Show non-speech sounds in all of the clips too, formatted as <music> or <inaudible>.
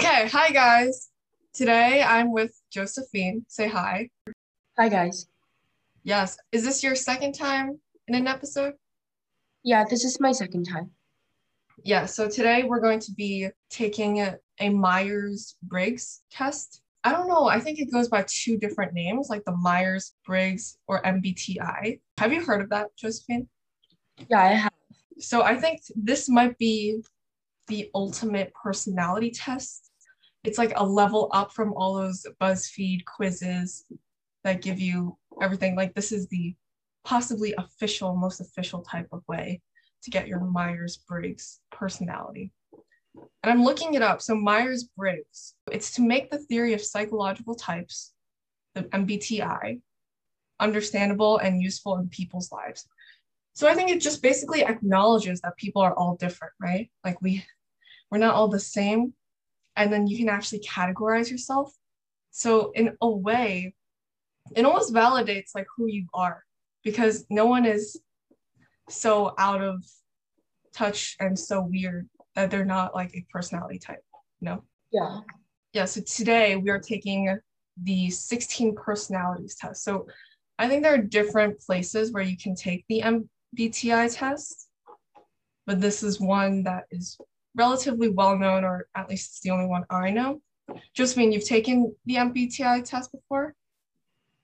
Okay, hi guys. Today I'm with Josephine. Say hi. Hi, guys. Yes. Is this your second time in an episode? Yeah, this is my second time. Yeah, so today we're going to be taking a, a Myers Briggs test. I don't know, I think it goes by two different names, like the Myers Briggs or MBTI. Have you heard of that, Josephine? Yeah, I have. So I think this might be the ultimate personality test. It's like a level up from all those BuzzFeed quizzes that give you everything. Like this is the possibly official, most official type of way to get your Myers-Briggs personality. And I'm looking it up. So Myers-Briggs, it's to make the theory of psychological types, the MBTI, understandable and useful in people's lives. So I think it just basically acknowledges that people are all different, right? Like we we're not all the same. And then you can actually categorize yourself. So in a way, it almost validates like who you are because no one is so out of touch and so weird that they're not like a personality type, you know? Yeah. Yeah, so today we are taking the 16 personalities test. So I think there are different places where you can take the MBTI test, but this is one that is relatively well known, or at least it's the only one I know. Josephine, you've taken the MBTI test before?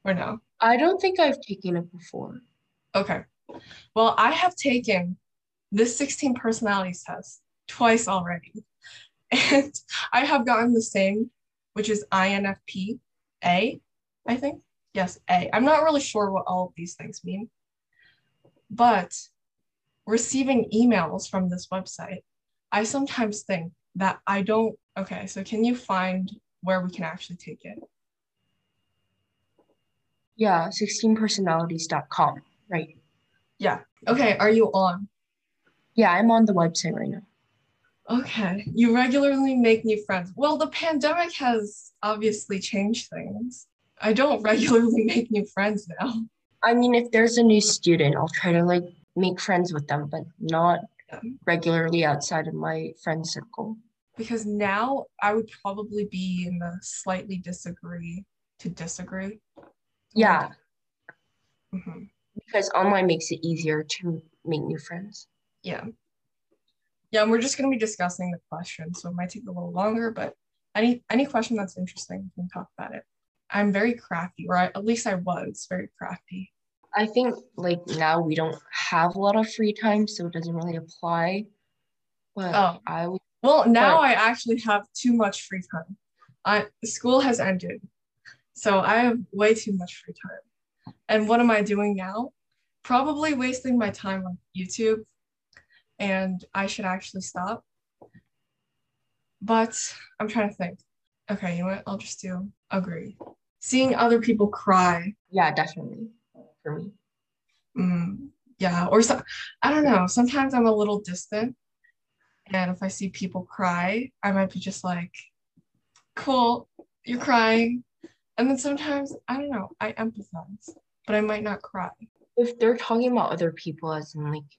Or no? I don't think I've taken it before. Okay. Well, I have taken this 16 personalities test twice already. <laughs> And I have gotten the same, which is INFP A, I think. Yes, A. I'm not really sure what all of these things mean. But receiving emails from this website, I sometimes think that I don't. Okay, so can you find where we can actually take it? Yeah, 16personalities.com, right? Yeah. Okay, are you on? Yeah, I'm on the website right now. Okay. You regularly make new friends. Well, the pandemic has obviously changed things. I don't <laughs> regularly make new friends now. I mean, if there's a new student, I'll try to like make friends with them, but not. Regularly outside of my friend circle. Because now I would probably be in the slightly disagree to disagree. Yeah, Mhm. because online makes it easier to make new friends. Yeah. Yeah, and we're just going to be discussing the question, so it might take a little longer, but any any question that's interesting, we can talk about it. I'm very crafty, or I, at least I was very crafty. I think like now we don't have a lot of free time, so it doesn't really apply. But Oh. I would Well, now Right. I actually have too much free time. I school has ended, so I have way too much free time. And what am I doing now? Probably wasting my time on YouTube, and I should actually stop. But I'm trying to think. Okay, you know what? I'll just do agree. Seeing other people cry. yeah, definitely for me. Mm, yeah, or so I don't know. Sometimes I'm a little distant, and if I see people cry, I might be just like, "Cool, you're crying," and then sometimes I don't know. I empathize, but I might not cry. If they're talking about other people as in like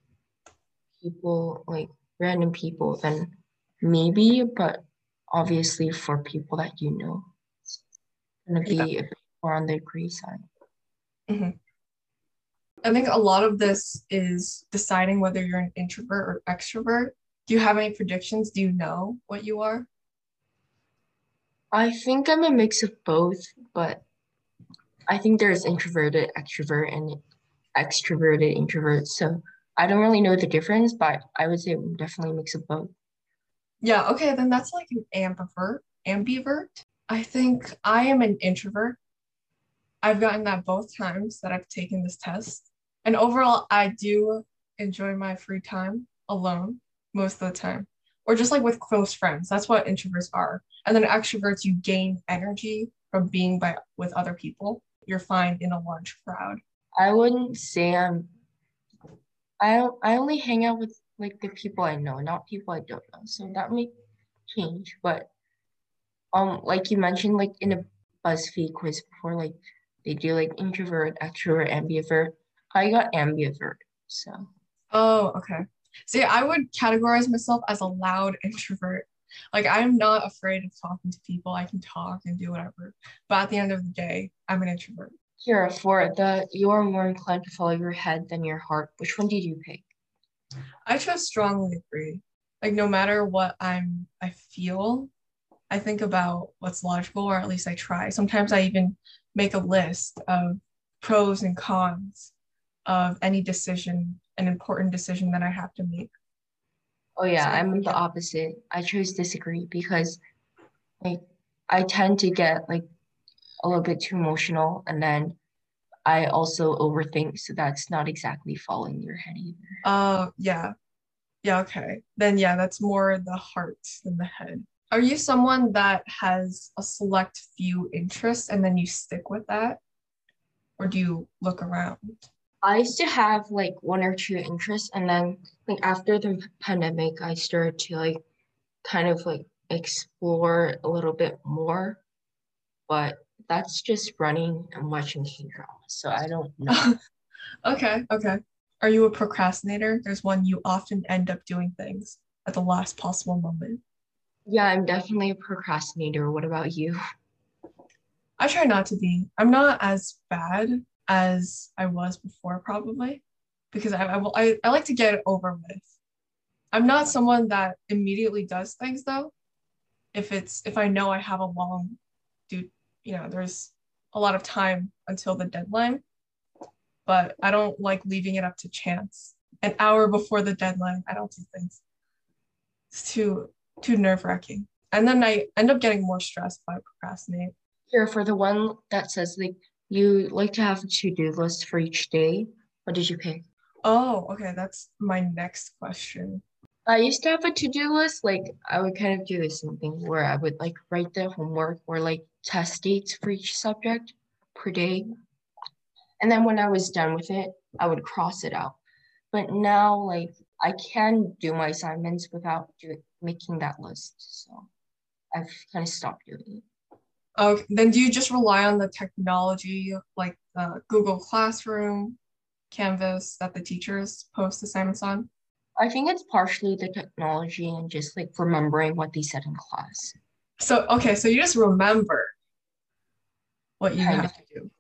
people like random people, then maybe, but obviously for people that you know, it's gonna be a bit more on the agree side. I think a lot of this is deciding whether you're an introvert or extrovert. Do you have any predictions? Do you know what you are? I think I'm a mix of both, but I think there's introverted extrovert and extroverted introvert. So I don't really know the difference, but I would say I'm definitely a mix of both. Yeah, okay, then that's like an ambivert. Ambivert. I think I am an introvert. I've gotten that both times that I've taken this test. And overall, I do enjoy my free time alone most of the time, or just like with close friends. That's what introverts are. And then extroverts, you gain energy from being by with other people. You're fine in a large crowd. I wouldn't say I'm I don't- I only hang out with like the people I know, not people I don't know. So that may change, but um like you mentioned like in a BuzzFeed quiz before like they do like introvert, extrovert, ambivert. I got ambivert. So Oh, okay. See, I would categorize myself as a loud introvert Like I'm not afraid of talking to people. I can talk and do whatever. But at the end of the day, I'm an introvert. Here, for the you are more inclined to follow your head than your heart. Which one did you pick? I just strongly agree. Like no matter what I'm I feel, I think about what's logical, or at least I try. Sometimes I even make a list of pros and cons of any decision, an important decision that I have to make. Oh yeah, So, I'm the opposite. I chose disagree because like I tend to get like a little bit too emotional and then I also overthink, so that's not exactly following your head either. Uh yeah. Yeah, okay. Then yeah, that's more the heart than the head. Are you someone that has a select few interests and then you stick with that? Or do you look around? I used to have like one or two interests, and then like after the pandemic, I started to like kind of like explore a little bit more. But that's just running and watching K-drama, so I don't know. <laughs> Okay, okay. Are you a procrastinator? There's one you often end up doing things at the last possible moment. Yeah, I'm definitely a procrastinator. What about you? I try not to be. I'm not as bad as I was before, probably, because I, I, will- I, I like to get it over with. I'm not someone that immediately does things though. If it's if I know I have a long, dude, you know, there's a lot of time until the deadline, but I don't like leaving it up to chance. An hour before the deadline, I don't do things. It's too too nerve wracking, and then I end up getting more stressed I procrastinate. Here for the one that says like you like to have a to-do list for each day. What did you pick? Oh, okay, that's my next question. I used to have a to-do list. Like I would kind of do the same thing where I would like write the homework or like test dates for each subject per day. And then when I was done with it, I would cross it out. But now like I can do my assignments without doing making that list. So I've kind of stopped doing it. Oh, then do you just rely on the technology like the Google Classroom, Canvas that the teachers post assignments on? I think it's partially the technology and just like remembering what they said in class. So, okay, so you just remember what you Kind have to do.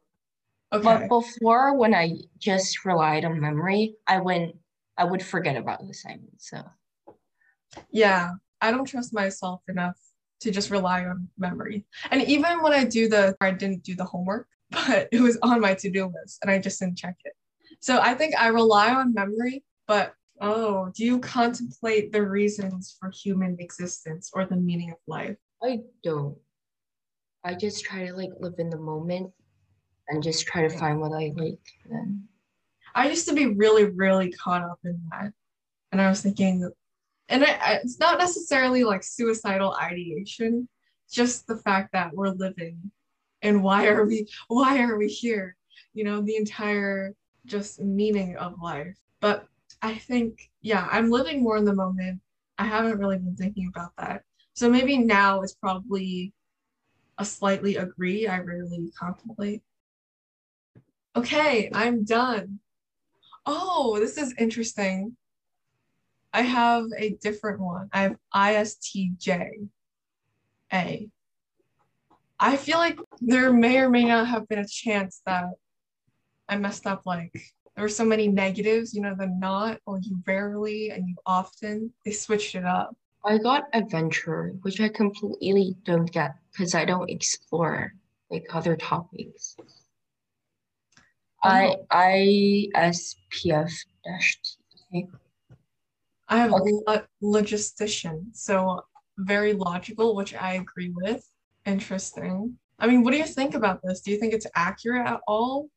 Okay. But before, when I just relied on memory, I wouldn't, I would forget about the assignment. So Yeah, I don't trust myself enough to just rely on memory. And even when I do the, I didn't do the homework, <laughs> but it was on my to-do list and I just didn't check it. So I think I rely on memory, but oh, do you contemplate the reasons for human existence or the meaning of life? I don't. I just try to like live in the moment and just try to find what I like. then. I used to be really, really caught up in that. And I was thinking, and I, I- it's not necessarily like suicidal ideation, just the fact that we're living and why are we why are we here? You know, the entire just meaning of life. But I think, yeah, I'm living more in the moment. I haven't really been thinking about that. So maybe now is probably a slightly agree. I rarely contemplate. Okay, I'm done. Oh, this is interesting. I have a different one. I have ISTJ. A. I feel like there may or may not have been a chance that I messed up. Like there were so many negatives, you know, the not or you rarely and you often. They switched it up. I got adventure, which I completely don't get because I don't explore like other topics. I Oh. I dash T. I have Okay. lo- logistician, so very logical, which I agree with. Interesting. I mean, what do you think about this? Do you think it's accurate at all?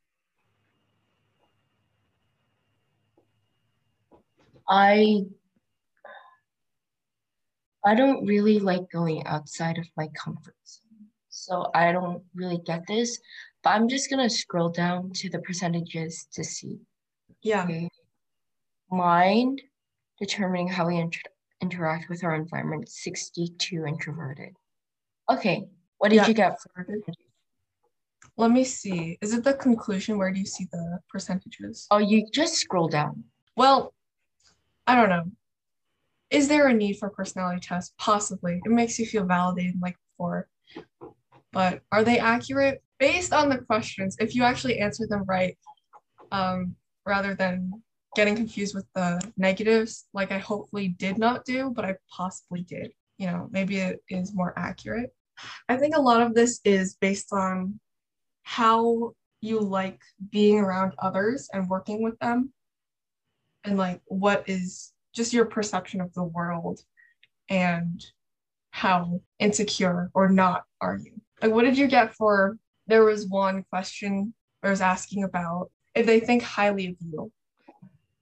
I I don't really like going outside of my comfort zone. So I don't really get this, but I'm just gonna scroll down to the percentages to see. Yeah. Okay. Mind determining how we inter- interact with our environment, 62 introverted. Okay, what did Yeah. you get? for- Let me see. Is it the conclusion? Where do you see the percentages? Oh, you just scroll down. Well, I don't know. is there a need for personality test? Possibly. It makes you feel validated like before. But are they accurate? Based on the questions, if you actually answer them right, um, rather than getting confused with the negatives, like I hopefully did not do, but I possibly did. You know, maybe it is more accurate. I think a lot of this is based on how you like being around others and working with them, and like what is just your perception of the world and how insecure or not are you. Like, what did you get for? There was one question I was asking about if they think highly of you,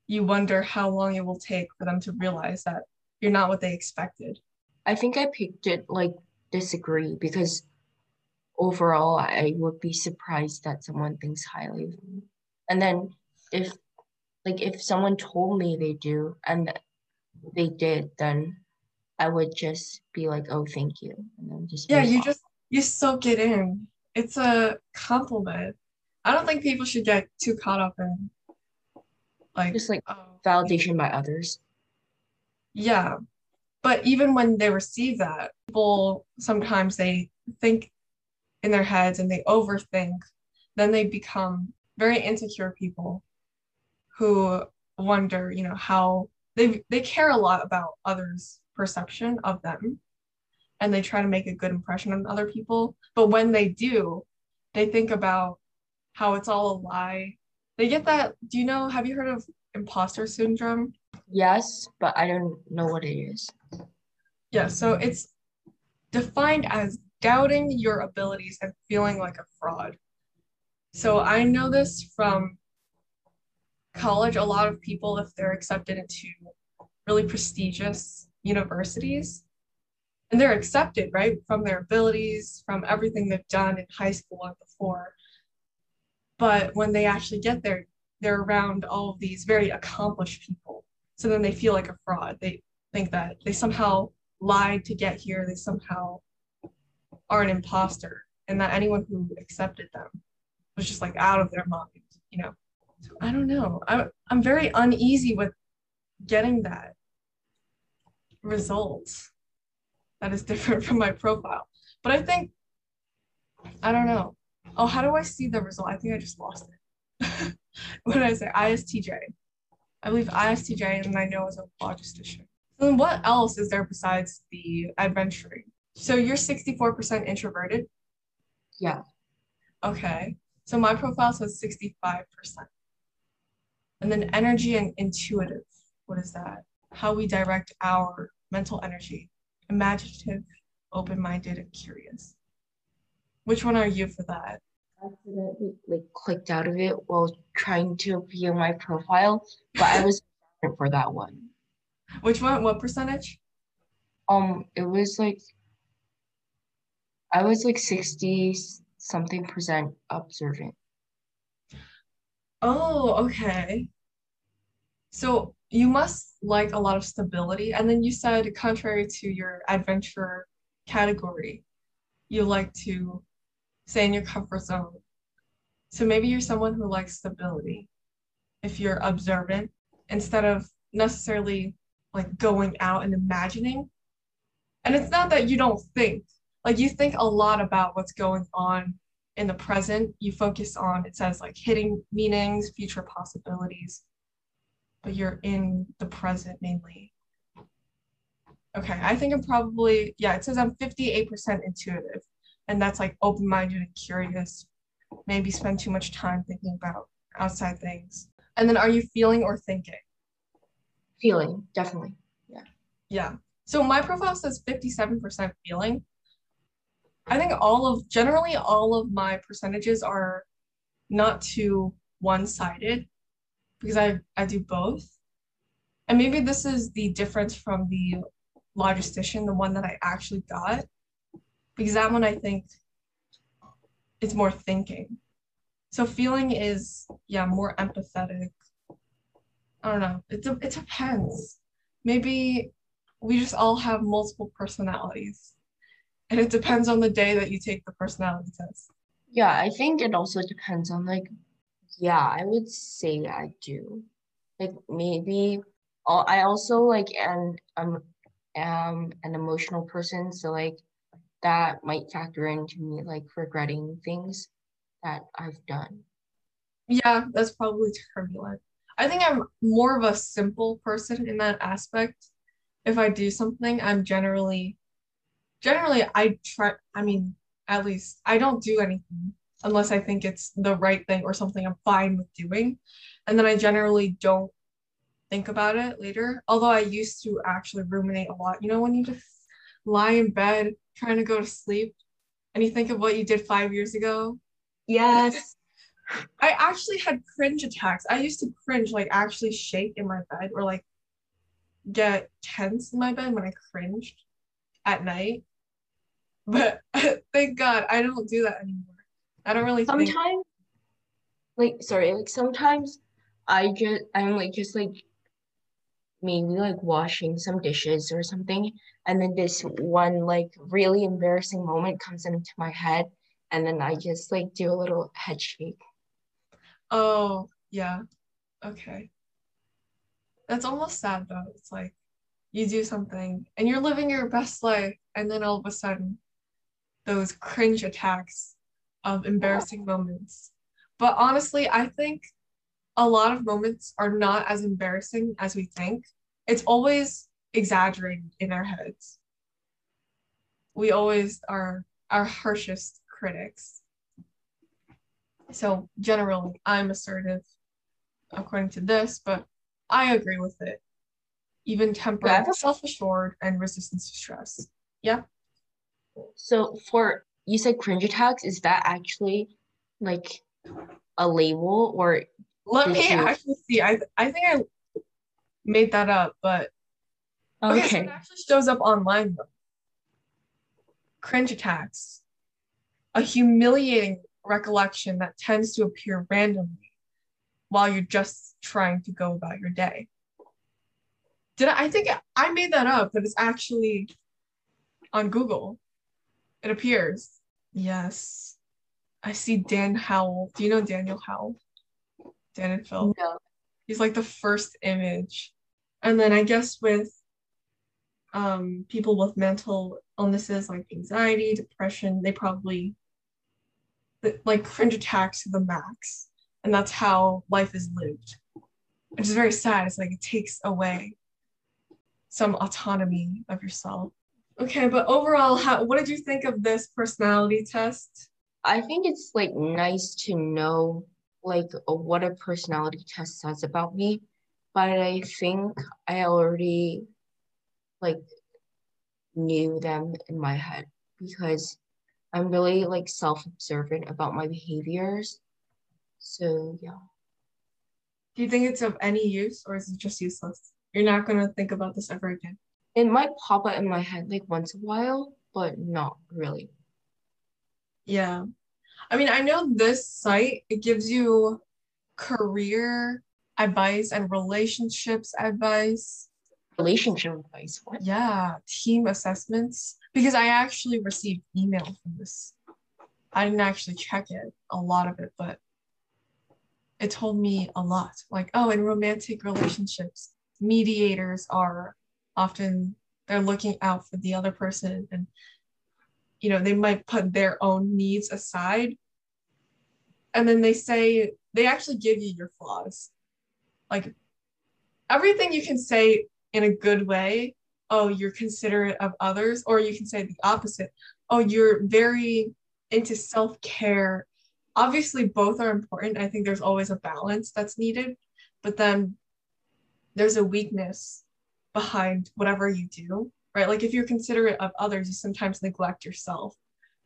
you wonder how long it will take for them to realize that you're not what they expected. I think I picked it like disagree because overall I would be surprised that someone thinks highly of me. And then if like if someone told me they do and they did, then I would just be like, oh thank you. And then just Yeah, you on. just you soak it in. It's a compliment. I don't think people should get too caught up in like just like um, validation by others. Yeah. But even when they receive that, people sometimes they think in their heads and they overthink, then they become very insecure people who wonder, you know, how they they care a lot about others' perception of them and they try to make a good impression on other people. But when they do, they think about how it's all a lie. They get that. Do you know? Have you heard of imposter syndrome? Yes, but I don't know what it is. Yeah, so it's defined as doubting your abilities and feeling like a fraud. So I know this from college. A lot of people, if they're accepted into really prestigious universities, and they're accepted, right, from their abilities, from everything they've done in high school and before, but when they actually get there, they're around all of these very accomplished people. So then they feel like a fraud. They think that they somehow lied to get here. They somehow are an imposter, and that anyone who accepted them was just like out of their mind, you know. So I don't know. I'm I'm very uneasy with getting that result that is different <laughs> from my profile. But I think I don't know. Oh, how do I see the result? I think I just lost it. <laughs> what did I say? ISTJ. I believe ISTJ and I know as a logistician. So then what else is there besides the adventuring? So you're 64% introverted? Yeah. Okay. So my profile says 65%. And then energy and intuitive. What is that? How we direct our mental energy. Imaginative, open minded, and curious. Which one are you for that? I accidentally like clicked out of it while trying to view my profile, but I was for that one. Which one? What percentage? Um, it was like I was like sixty something percent observant. Oh, okay. So you must like a lot of stability, and then you said, contrary to your adventure category, you like to stay in your comfort zone. So maybe you're someone who likes stability. If you're observant, instead of necessarily like going out and imagining. And it's not that you don't think, like you think a lot about what's going on in the present. You focus on, it says like hidden meanings, future possibilities, but you're in the present mainly. Okay, I think I'm probably, yeah, it says I'm 58% intuitive and that's like open-minded and curious. Maybe spend too much time thinking about outside things. And then are you feeling or thinking? Feeling definitely. Yeah. Yeah. So my profile says 57% feeling. I think all of generally all of my percentages are not too one-sided because i i do both. And maybe this is the difference from the logistician the one that i actually got because that one I think is more thinking. So feeling is yeah more empathetic. I don't know. It de- it depends. Maybe we just all have multiple personalities, and it depends on the day that you take the personality test. Yeah, I think it also depends on like, yeah, I would say I do. Like maybe I also like and I'm um am an emotional person, so like that might factor into me like regretting things that I've done. Yeah, that's probably turbulent. I think I'm more of a simple person in that aspect. If I do something, I'm generally generally I try I mean, at least I don't do anything unless I think it's the right thing or something I'm fine with doing. And then I generally don't think about it later. Although I used to actually ruminate a lot. You know, when you just lie in bed trying to go to sleep and you think of what you did five years ago. Yes. <laughs> I actually had cringe attacks. I used to cringe, like actually shake in my bed or like get tense in my bed when I cringed at night. But <laughs> thank God I don't do that anymore. I don't really sometimes think... like sorry, like sometimes I just I'm like just like maybe like washing some dishes or something and then this mm-hmm. one like really embarrassing moment comes into my head and then I just like do a little head shake. Oh, yeah. Okay. That's almost sad though. It's like you do something and you're living your best life and then all of a sudden those cringe attacks of embarrassing moments. But honestly, I think a lot of moments are not as embarrassing as we think. It's always exaggerated in our heads. We always are our harshest critics. So generally, I'm assertive according to this, but I agree with it. Even temper, yeah. self-assured, and resistance to stress. Yeah. So for you said cringe attacks, is that actually like a label or let me actually see. I I think I made that up, but okay, okay so it actually shows up online though. Cringe attacks. A humiliating recollection that tends to appear randomly while you're just trying to go about your day. Did I, I think I made that up, but it's actually on Google. It appears. Yes. I see Dan Howell. Do you know Daniel Howell? Dan and Phil. No. He's like the first image. And then I guess with um people with mental illnesses like anxiety, depression, they probably like cringe attacks to the max. And that's how life is lived. Which is very sad. It's like it takes away some autonomy of yourself. Okay, but overall, how what did you think of this personality test? I think it's like nice to know like what a personality test says about me, but I think I already like knew them in my head because I'm really like self-observant about my behaviors. So yeah. Do you think it's of any use or is it just useless? You're not gonna think about this ever again. It might pop up in my head like once a while, but not really. Yeah. I mean, I know this site, it gives you career advice and relationships advice. Relationship advice. What? Yeah, team assessments. Because I actually received email from this. I didn't actually check it, a lot of it, but it told me a lot. Like, oh, in romantic relationships, mediators are often they're looking out for the other person and you know they might put their own needs aside. And then they say they actually give you your flaws. Like everything you can say in a good way oh you're considerate of others or you can say the opposite oh you're very into self-care. Obviously both are important. I think there's always a balance that's needed but then there's a weakness behind whatever you do right? Like if you're considerate of others, you sometimes neglect yourself.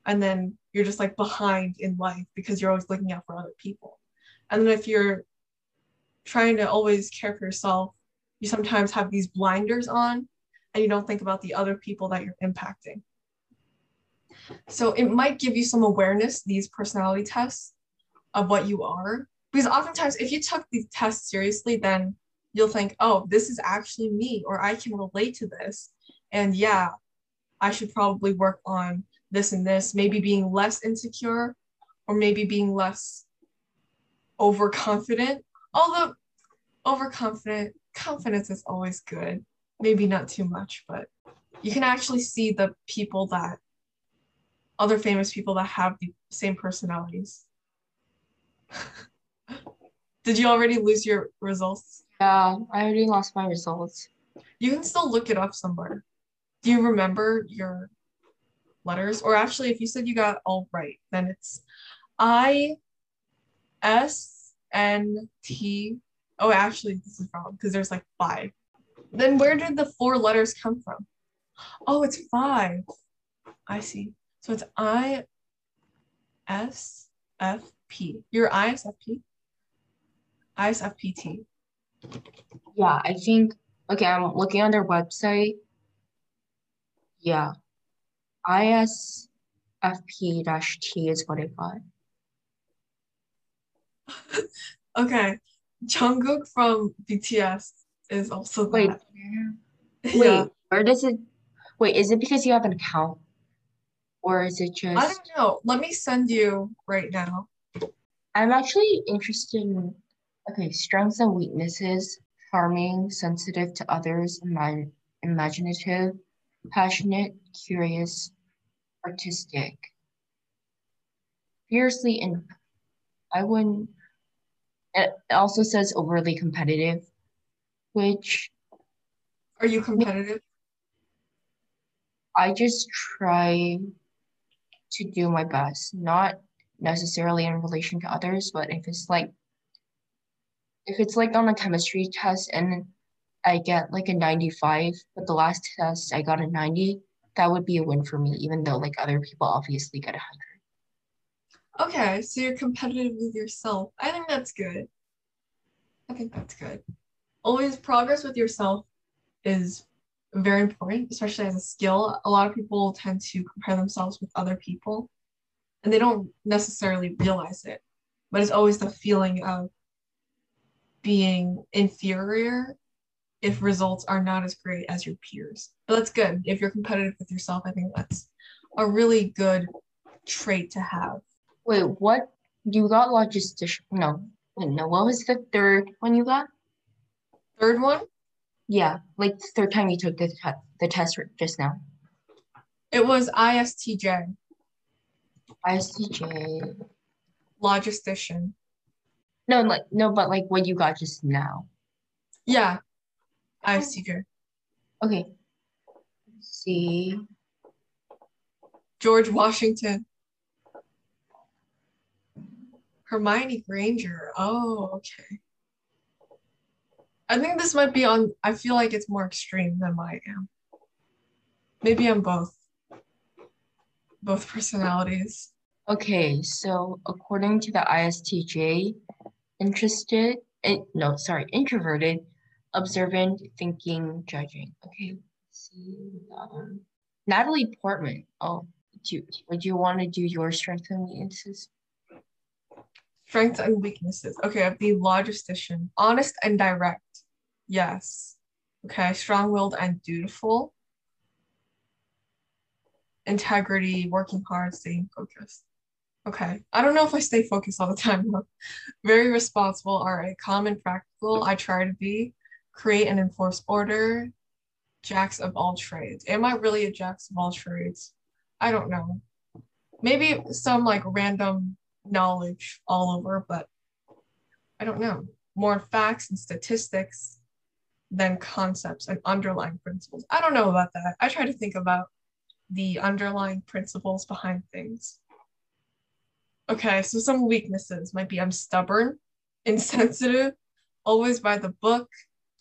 And then you're just like behind in life because you're always looking out for other people. And then if you're trying to always care for yourself, you sometimes have these blinders on and you don't think about the other people that you're impacting. So it might give you some awareness, these personality tests of what you are. Because oftentimes, if you took these tests seriously, then you'll think, oh, this is actually me, or I can relate to this and yeah i should probably work on this and this maybe being less insecure or maybe being less overconfident although overconfident confidence is always good. Maybe not too much, but you can actually see the people that other famous people that have the same personalities. <laughs> Did you already lose your results? Yeah, I already lost my results. You can still look it up somewhere. Do you remember your letters? Or actually, if you said you got all right, then it's I S N T. Oh, actually, this is wrong because there's like five. Then where did the four letters come from? Oh, it's five. I see. So it's I S F P. You're ISFP? ISFPT. Yeah, I think, okay, I'm looking on their website. Yeah. ISFP-T is what I got. <laughs> okay. Jungkook from BTS is also Wait, that. wait, Yeah. where does it, wait, is it because you have an account? Or is it just? I don't know. Let me send you right now. I'm actually interested in, okay, strengths and weaknesses, charming, sensitive to others, ima- imaginative, passionate, curious, artistic, fiercely, and I wouldn't, it also says overly competitive, which Are you competitive? I just try to do my best, not necessarily in relation to others, but if it's like if it's like on a chemistry test and I get like a 95, but the last test I got a 90, that would be a win for me, even though like other people obviously get a 100. Okay, so you're competitive with yourself. I think that's good. I think that's good. Always progress with yourself is very important, especially as a skill. A lot of people tend to compare themselves with other people, and they don't necessarily realize it. But it's always the feeling of being inferior if results are not as great as your peers. But that's good. If you're competitive with yourself, I think that's a really good trait to have. Wait, what? You got logistician? No, no. What was the third one you got? Third one, Yeah, like the third time you took the te- the test just now. it was ISTJ, ISTJ. logistician. No, like no, but like what you got just now. Yeah, ISTJ. Okay. Let's see. George Washington. Hermione Granger. Oh, okay. I think this might be on, I feel like it's more extreme than I am. Maybe I'm both. Both personalities. Okay, so according to the ISTJ, interested, eh, no, sorry, introverted, observant, thinking, judging. Okay, let's see the one. Um, Natalie Portman. Oh, do would you want to do your strengths and weaknesses? Strengths and weaknesses. Okay, I'd be logistician. Honest and direct. Yes. Okay, strong-willed and dutiful. Integrity, working hard, staying focused. Okay, I don't know if I stay focused all the time though. Very responsible, all right. Calm and practical, I try to be. Create and enforce order. Jacks of all trades. Am I really a jacks of all trades? I don't know. Maybe some like random knowledge all over, but I don't know. More facts and statistics than concepts and underlying principles. I don't know about that. I try to think about the underlying principles behind things. Okay, so some weaknesses might be I'm stubborn, <laughs> insensitive, always by the book,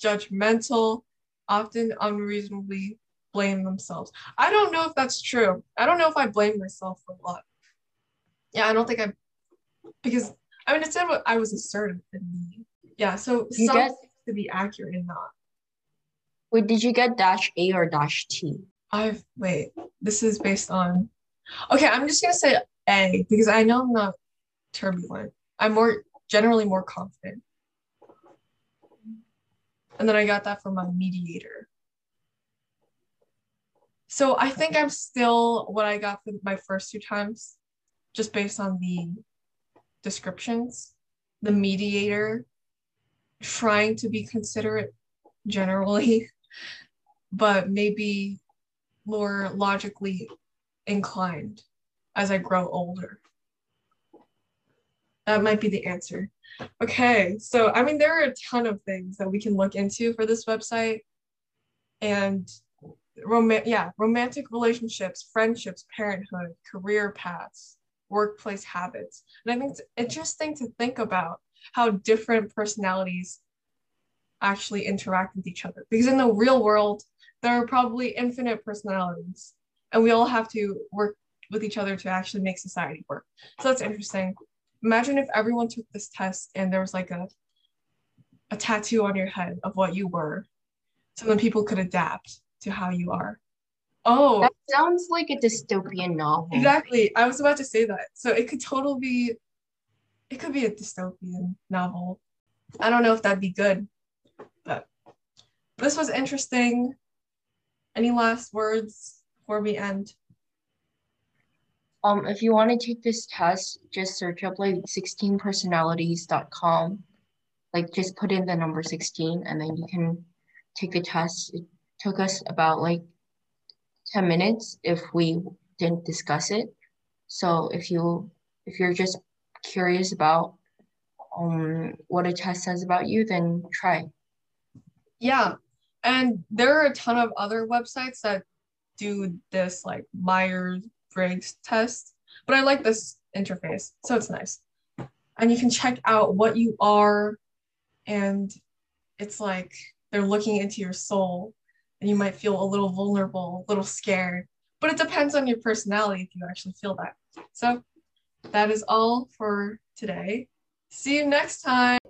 judgmental, often unreasonably blame themselves. I don't know if that's true. I don't know if I blame myself a lot. Yeah, I don't think I, because I mean, it said what I was assertive in me. Yeah, so You some get- to be accurate and not. Wait, did you get dash A or dash T? I've wait, this is based on okay, I'm just gonna say A because I know I'm not turbulent. I'm more generally more confident. And then I got that from my mediator. So I think I'm still what I got for my first two times, just based on the descriptions. The mediator trying to be considerate generally, <laughs> but maybe more logically inclined as I grow older. That might be the answer. Okay, so I mean, there are a ton of things that we can look into for this website. And rom- yeah, romantic relationships, friendships, parenthood, career paths, workplace habits. And I think it's interesting to think about how different personalities actually interact with each other. Because in the real world, there are probably infinite personalities, and we all have to work with each other to actually make society work. So that's interesting. Imagine if everyone took this test and there was like a a tattoo on your head of what you were, so then people could adapt to how you are. Oh, That sounds like a dystopian novel. exactly. I was about to say that. So it could totally be, it could be a dystopian novel. I don't know if that'd be good, but this was interesting. Any last words before we end? Um, if you want to take this test, just search up like 16personalities.com. Like just put in the number 16 and then you can take the test. It took us about like 10 minutes if we didn't discuss it. So if you if you're just curious about um what a test says about you, then try. Yeah. And there are a ton of other websites that do this like Myers Briggs test, but I like this interface, so it's nice. And you can check out what you are, and it's like they're looking into your soul, and you might feel a little vulnerable, a little scared, but it depends on your personality if you actually feel that. So that is all for today. See you next time.